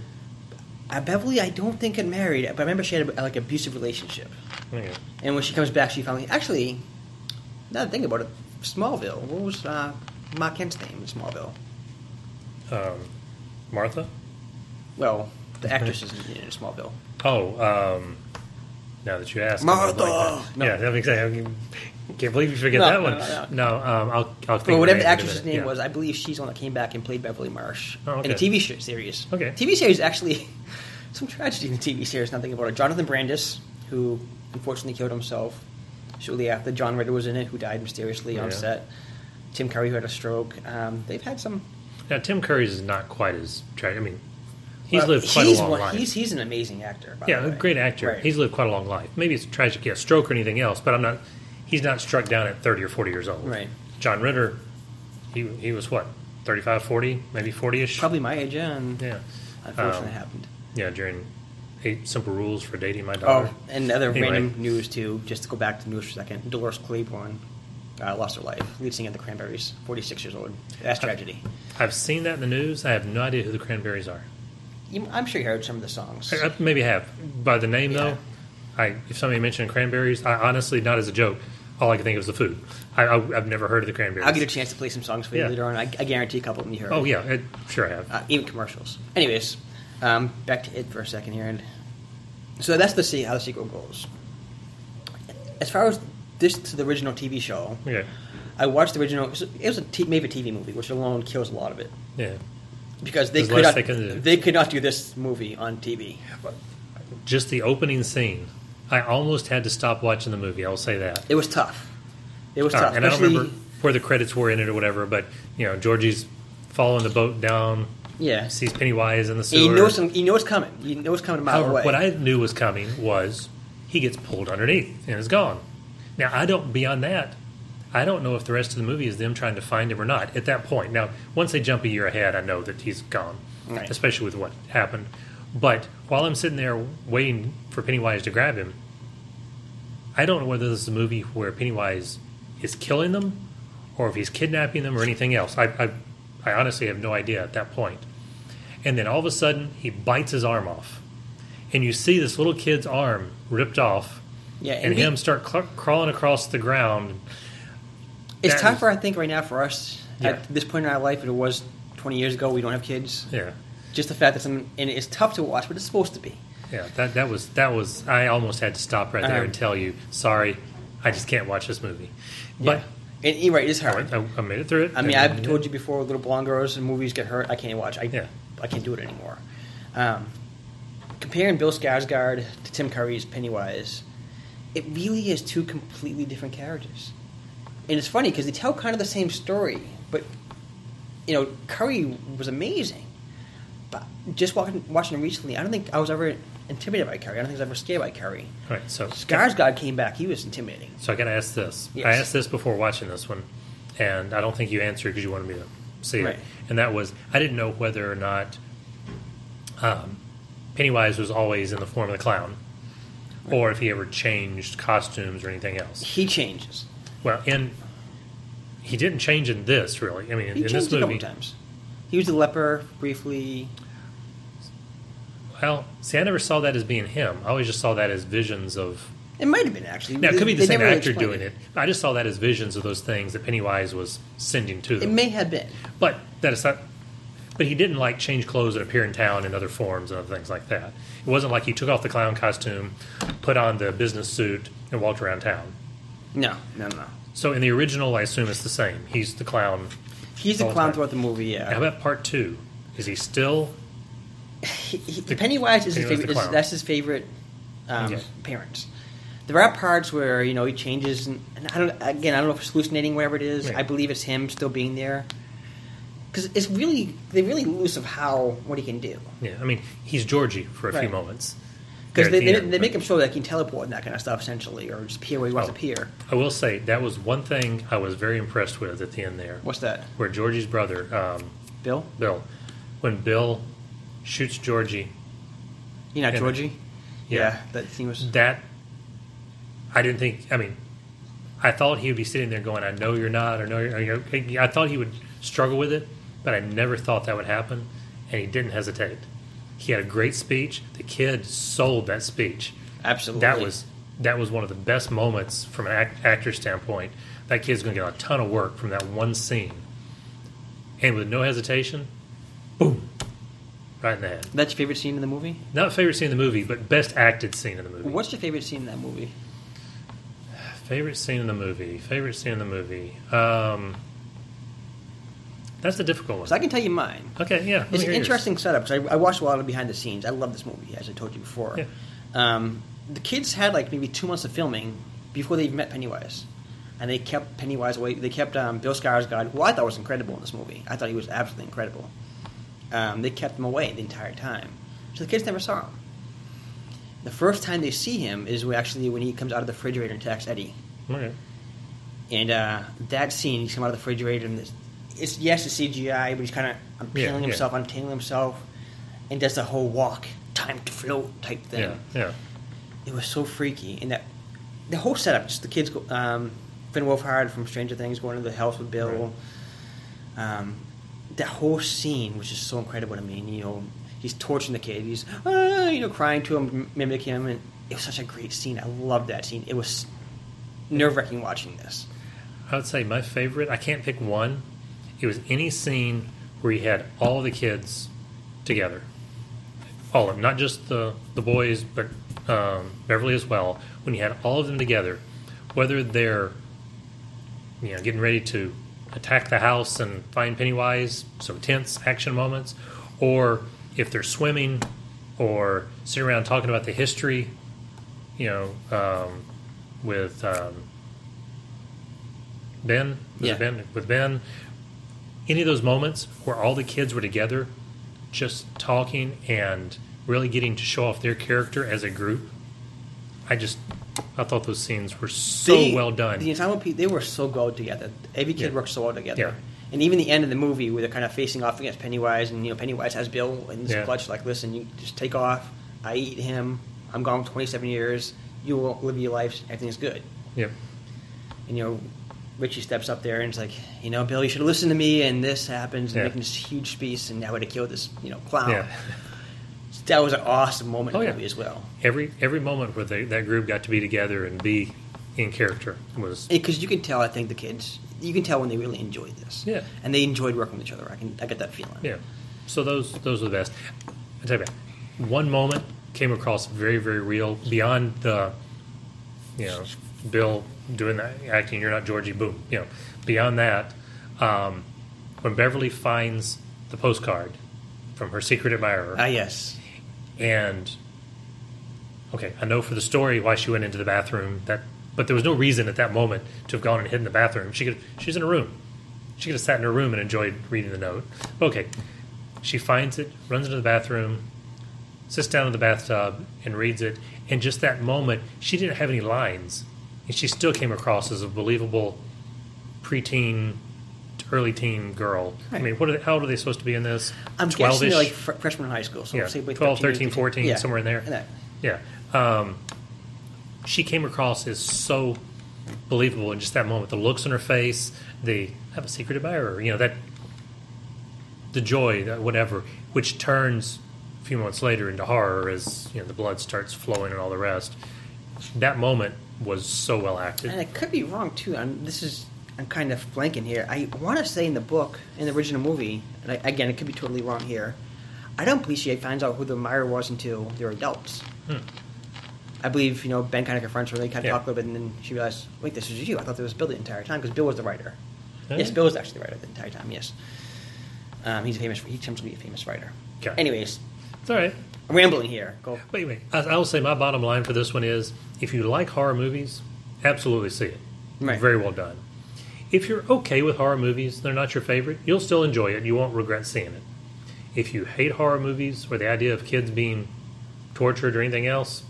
Uh, Beverly, I don't think got married, but I remember she had a, like abusive relationship. Okay. And when she comes back, she finally actually. Now that I think about it, Smallville. What was uh, Ma Kent's name in Smallville? Um, Martha. Well, the actress is in, in Smallville. Oh, um, now that you ask, Martha! like that. No. Yeah, that makes sense. I can't believe you forget No, that no, one. no, No, um, I'll, I'll think. But of whatever the in actress's name Yeah. was, I believe she's the one that came back and played Beverly Marsh Oh, in a. TV sh- series. Okay. TV series actually some tragedy in the TV series. Nothing about it. Jonathan Brandis, who unfortunately killed himself shortly after John Ritter was in it, who died mysteriously on set. Tim Curry, who had a stroke. Um, they've had some. Now, Tim Curry's is not quite as tragic. I mean, he's well, lived quite he's a long one- life. He's he's an amazing actor. Yeah, a great actor. Right. He's lived quite a long life. Maybe it's a tragic, yeah, stroke or anything else, but I'm not. He's not struck down at 30 or 40 years old. Right. John Ritter, he he was what 35, 40, maybe 40 ish. probably my age, yeah. And Yeah. unfortunately, Um, happened. Yeah, during eight simple rules for dating my daughter. Oh, and other Anyway. random news too. Just to go back to the news for a second, Dolores Claiborne uh, lost her life. Lead singer of the Cranberries, 46 years old. That's tragedy. I've seen that in the news. I have no idea who the Cranberries are. You, I'm sure you heard some of the songs. I, I maybe have by the name Yeah. though. I if somebody mentioned cranberries, I honestly not as a joke. All I can think of is the food. I, I've never heard of the cranberries. I'll get a chance to play some songs for you Yeah. later on. I, I guarantee a couple of them you heard. Oh yeah, it, sure I have. uh, even commercials. Anyways, um, back to it for a second here, and so that's the see how the sequel goes. As far as this to the original TV show, Okay. I watched the original. It was a t- maybe a TV movie, which alone kills a lot of it Yeah. Because they There's could less not they can do. they could not do this movie on TV. Just the opening scene. I almost had to stop watching the movie. I will say that. It was tough. It was Uh, tough, and I don't especially remember where the credits were in it or whatever, but you know, Georgie's following the boat down, yeah. sees Pennywise in the And sewer. you know some, you know it's coming. You know it's coming a mile However, away. what I knew was coming was he gets pulled underneath and is gone. Now I don't beyond that. I don't know if the rest of the movie is them trying to find him or not at that point. Now, once they jump a year ahead, I know that he's gone, Right. especially with what happened. But while I'm sitting there waiting for Pennywise to grab him, I don't know whether this is a movie where Pennywise is killing them or if he's kidnapping them or anything else. I, I, I honestly have no idea at that point. And then all of a sudden, he bites his arm off. And you see this little kid's arm ripped off, yeah, and, we- him start cl- crawling across the ground. It's that tougher, is- I think, right now for us Yeah. at this point in our life. than It was 20 years ago. We don't have kids. Yeah, Just the fact that some, and it's tough to watch, but it's supposed to be. yeah. That that was that was. I almost had to stop right there Um, and tell you, sorry, I just can't watch this movie. But yeah. and you're right, it's hard. I, I made it through it. I mean, I've told you before, little blonde girls and movies get hurt. I can't watch. I Yeah. I can't do it anymore. Um, comparing Bill Skarsgård to Tim Curry's Pennywise, it really is two completely different characters. And it's funny because they tell kind of the same story, but you know, Curry was amazing. But just watching watching him recently, I don't think I was ever intimidated by Curry. I don't think I was ever scared by Curry. All right, so Skarsgård came back; he was intimidating. So I got to ask this. Yes. I asked this before watching this one, and I don't think you answered because you wanted me to see Right. it. And that was I didn't know whether or not um, Pennywise was always in the form of the clown, or if he ever changed costumes or anything else. He changes. Well, and he didn't change in this really. I mean, in, He in changed this a couple movie. times. He was the leper briefly. Well, see, I never saw that as being him. I always just saw that as visions of. It might have been actually. Now, it could be the They same actor doing it. I just saw that as visions of those things that Pennywise was sending to them. It may have been. But that is not. But he didn't like change clothes and appear in town in other forms and other things like that. It wasn't like he took off the clown costume, put on the business suit, and walked around town. No, no, no. So in the original, I assume it's the same. He's the clown. He's the clown time. throughout the movie. Yeah. How about part two? Is he still? He, he, Pennywise is his favorite. Is, that's his favorite um, Okay. appearance. There are parts where you know he changes, and, and I don't. Again, I don't know if it's hallucinating, whatever it is. Yeah. I believe it's him still being there. because it's really they're really loose of how what he can do. Yeah, I mean, he's Georgie for a few moments. Because they, they, they make him show that he can teleport and that kind of stuff, essentially, or just appear where he wants Oh. to appear. I will say that was one thing I was very impressed with at the end there, What's that? where Georgie's brother, um, Bill? Bill, when Bill shoots Georgie, You know. Georgie? Yeah. Yeah, that scene was. that I didn't think. I mean, I thought he would be sitting there going, "I know you're not," or "No, you're." you're I thought he would struggle with it, but I never thought that would happen, and he didn't hesitate. He had a great speech. The kid sold that speech. Absolutely. That was that was one of the best moments from an act, actor standpoint. That kid's going to get a ton of work from that one scene, and with no hesitation, boom, right in the head. That's your favorite scene in the movie? Not favorite scene in the movie, but best acted scene in the movie. What's your favorite scene in that movie? Favorite scene in the movie. Favorite scene in the movie. Um, that's the difficult one. So I can tell you mine. Okay, yeah. It's an yours. interesting setup. 'cause I, I watched a lot of behind the scenes. I love this movie, as I told you before. Yeah. Um, the kids had like maybe two months of filming before they even met Pennywise, and they kept Pennywise away. They kept um, Bill Skarsgård, who I thought was incredible in this movie. I thought he was absolutely incredible. Um, they kept him away the entire time, so the kids never saw him. The first time they see him is actually when he comes out of the refrigerator and attacks Eddie. Okay. And uh, that scene, he's come out of the refrigerator, and this, it's yes, it's CGI, but he's kind of Yeah, unpeeling yeah. himself, untangling himself, and does the whole walk, time to float type thing. Yeah, yeah. It was so freaky, and that the whole setup, just the kids, go, um, Finn Wolfhard from Stranger Things going to the house with Bill. Um, that whole scene was just so incredible to me. And, you know, he's torturing the kid. He's ah, you know crying to him, mimic him, and it was such a great scene. I loved that scene. It was nerve wracking watching this. I would say my favorite, I can't pick one. It was any scene where you had all the kids together. All of them, not just the, the boys, but um, Beverly as well. When you had all of them together, whether they're you know getting ready to attack the house and find Pennywise, some tense action moments, or if they're swimming or sitting around talking about the history, you know, um, with um, Ben, Yeah. Ben with Ben. Any of those moments where all the kids were together, just talking and really getting to show off their character as a group. I just, I thought those scenes were so They- well done. The entire movie, they were so good together. Every kid Yeah. worked so well together. Yeah. And even the end of the movie, where they're kind of facing off against Pennywise, and you know Pennywise has Bill in his Yeah. clutch, like, listen, you just take off. I eat him. I'm gone 27 years. You will live your life. Everything's good. Yep. And you know, Richie steps up there and it's like, you know, Bill, you should have listened to me. And this happens, and Yeah. making this huge speech, and I would have killed this, you know, clown. Yeah. That was an awesome moment Oh, in the yeah. movie as well. Every every moment where they, that group got to be together and be in character was Because you can tell, I think the kids, you can tell when they really enjoyed this. Yeah. And they enjoyed working with each other. I can, I get that feeling. yeah. So those those are the best. I tell you, what, one moment came across very very real beyond the, you know, Bill doing that acting. You're not Georgie. Boom. You know, beyond that, um, when Beverly finds the postcard from her secret admirer, Ah, yes. and okay, I know for the story why she went into the bathroom. That, but there was no reason at that moment to have gone and hid in the bathroom. She could, she's in a room. She could have sat in her room and enjoyed reading the note. Okay, she finds it, runs into the bathroom, sits down in the bathtub, and reads it. And just that moment, she didn't have any lines, and she still came across as a believable preteen, early teen girl. I mean, what are they, how old are they supposed to be in this? I'm guessing 12-ish? they're like fr- freshman in high school. So Yeah, say like 12, 13, 13, 14, yeah. somewhere in there. Yeah. Um, she came across as so believable in just that moment. The looks on her face, the I have a secret admirer, you know, that the joy, that whatever, which turns a few months later into horror as you know the blood starts flowing and all the rest. That moment was so well acted. And I could be wrong too. I'm, this is I'm kind of blanking here. I want to say in the book, in the original movie, and I, again, it could be totally wrong here. I don't believe she finds out who the Meyer was until they're adults. Hmm. I believe you know Ben kind of confronts her. They kind of Yeah. talk a little bit, and then she realizes, wait, this is you. I thought there was Bill the entire time because Bill was the writer. Yes. Bill was actually the writer the entire time. Yes, um, he's a famous. He tends to be a famous writer. Okay. Anyways, It's all right. Rambling here. Go. Wait, wait. I, I will say my bottom line for this one is: if you like horror movies, absolutely see it. Right. Very well done. If you're okay with horror movies, they're not your favorite, you'll still enjoy it. You won't regret seeing it. If you hate horror movies or the idea of kids being tortured or anything else,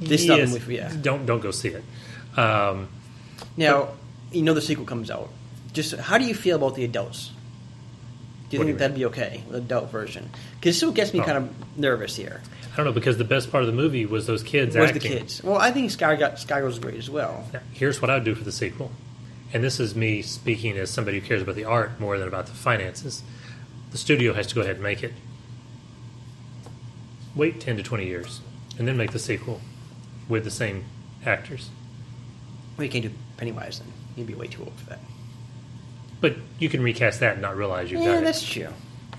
This is yes, for you. don't don't go see it. Um, Now, you know the sequel comes out. Just how do you feel about the adults? Do you What do think you that'd be okay, the adult version? Because it still gets me Oh. kind of nervous here. I don't know because the best part of the movie was those kids Where's the kids? Well, I think Sky got Sky was great as well. Now, here's what I would do for the sequel, and this is me speaking as somebody who cares about the art more than about the finances. The studio has to go ahead and make it. Wait ten to twenty years, and then make the sequel with the same actors. Well, you can't do Pennywise then. You'd be way too old for that. But you can recast that and not realize you've yeah, done that's it. true.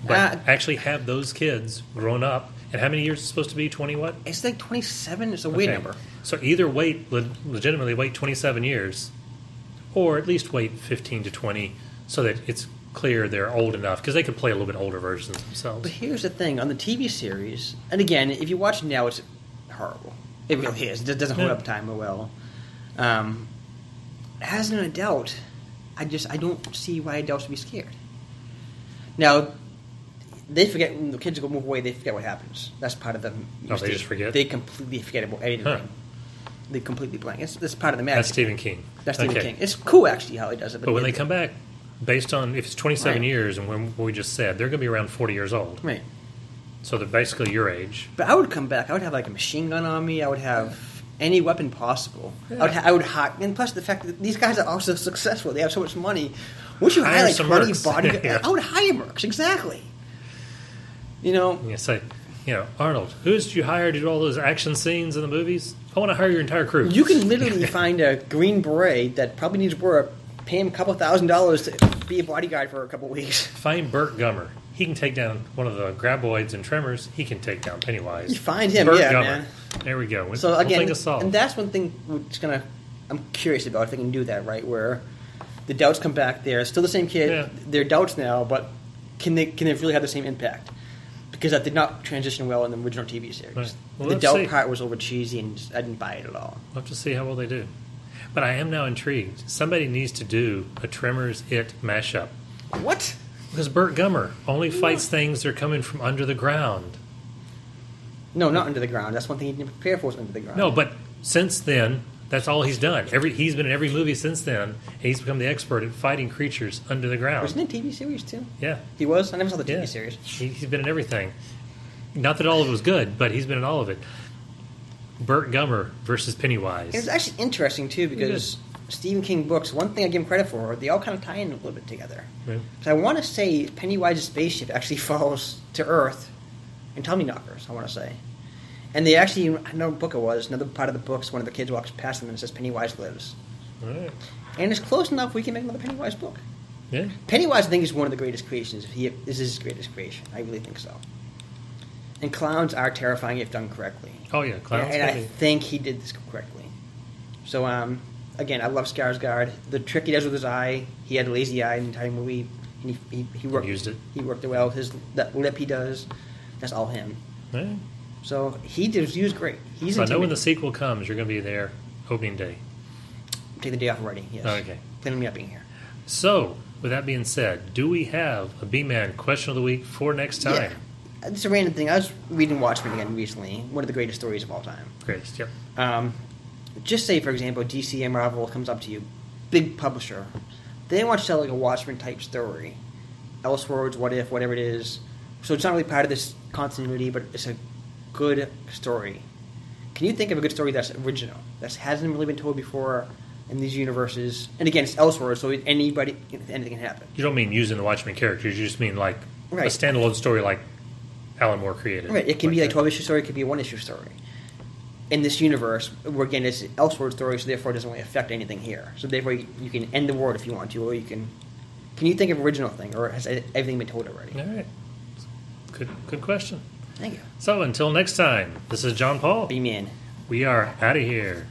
But Uh, actually have those kids grown up. And how many years is it supposed to be? Twenty what? it's like twenty-seven. It's a weird Okay. number. So either wait, le- legitimately wait 27 years, or at least wait 15 to 20, so that it's clear they're old enough because they could play a little bit older versions themselves. But here's the thing: on the TV series, and again, if you watch it now, it's horrible. It really is. It doesn't hold Yeah. up time well. Um, as an adult, I just I don't see why adults would be scared. Now, they forget when the kids go move away. They forget what happens. That's part of the. Oh, they just forget? They completely forget about anything. Huh. They completely blank. It's that's part of the magic. That's Stephen King. That's Stephen Okay. King. It's cool actually how he does it. But when they come back, based on if it's 27 Right. years and when what we just said, they're going to be around 40 years old. right. So they're basically your age. But I would come back. I would have like a machine gun on me. I would have any weapon possible. I would. Ha- I would hire. And plus the fact that these guys are also successful. They have so much money. Would you Hire hire like some twenty bodyguards? Yeah. I would hire mercs exactly. You know, You say, you know, Arnold, who did you hire to do all those action scenes in the movies? I want to hire your entire crew. you can literally find a green beret that probably needs work. Pay him a couple thousand dollars to be a bodyguard for a couple weeks. Find Burt Gummer. He can take down one of the graboids and tremors. He can take down Pennywise. You find him, Burt yeah, Gummer. man. There we go. So Whole again, thing is solved. and that's one thing gonna. I'm curious about if they can do that right, where the doubts come back. They're still the same kid. Yeah. They're doubts now, but can they can they really have the same impact? Because that did not transition well in the original TV series. Right. Well, the let's doubt see. part was over cheesy, and I didn't buy it at all. We'll have to see how well they do. But I am now intrigued. Somebody needs to do a Tremors It mashup. What? Because Burt Gummer only fights things that are coming from under the ground. No, not under the ground. That's one thing he didn't prepare for was under the ground. No, but since then, that's all he's done. Every He's been in every movie since then. And he's become the expert at fighting creatures under the ground. wasn't it a TV series too? Yeah. He was. I never saw the TV Yeah. series. He, he's been in everything. Not that all of it was good, but he's been in all of it. Burt Gummer versus Pennywise. It was actually interesting too because Stephen King books. One thing I give him credit for, they all kind of tie in a little bit together. Yeah. So I want to say Pennywise's spaceship actually falls to Earth in Tommyknockers, I want to say. And they actually, I know what book it was, another part of the books, one of the kids walks past them and says Pennywise lives. Right. And it's close enough we can make another Pennywise book. Yeah. Pennywise, I think, is one of the greatest creations. If he this is his greatest creation, I really think so. And clowns are terrifying if done correctly. Oh, yeah. Clowns. and I think he did this correctly. So, um, again, I love Skarsgård. The trick he does with his eye, he had a lazy eye in the entire movie, and he, he, he worked used it. He worked it well. His that lip he does, that's all him. Yeah. So he did. He was great. He's So I know when the sequel comes, you're going to be there opening day. take the day off already. Yes. Okay. Plan on me up being here. So, with that being said, do we have a B-Man question of the week for next time? Yeah. It's a random thing. I was reading Watchmen again recently. One of the greatest stories of all time. Greatest, yep. Um, just say, for example, DC and Marvel comes up to you, big publisher. They want to sell like a Watchmen type story, Elseworlds, What If, whatever it is. So it's not really part of this continuity, but it's a good story. Can you think of a good story that's original, that hasn't really been told before in these universes? And again, it's Elseworlds, so anybody, anything can happen. You don't mean using the Watchmen characters, you just mean like a standalone story like Alan Moore created. Right. It can be like twelve issue story. It could be a one issue story. In this universe, where again it's Elseworld story, so therefore it doesn't really affect anything here. So therefore you, you can end the world if you want to, or you can. Can you think of original thing, or has everything been told already? All right. Good, good question. Thank you. So until next time, this is John Paul. Be man. We are out of here.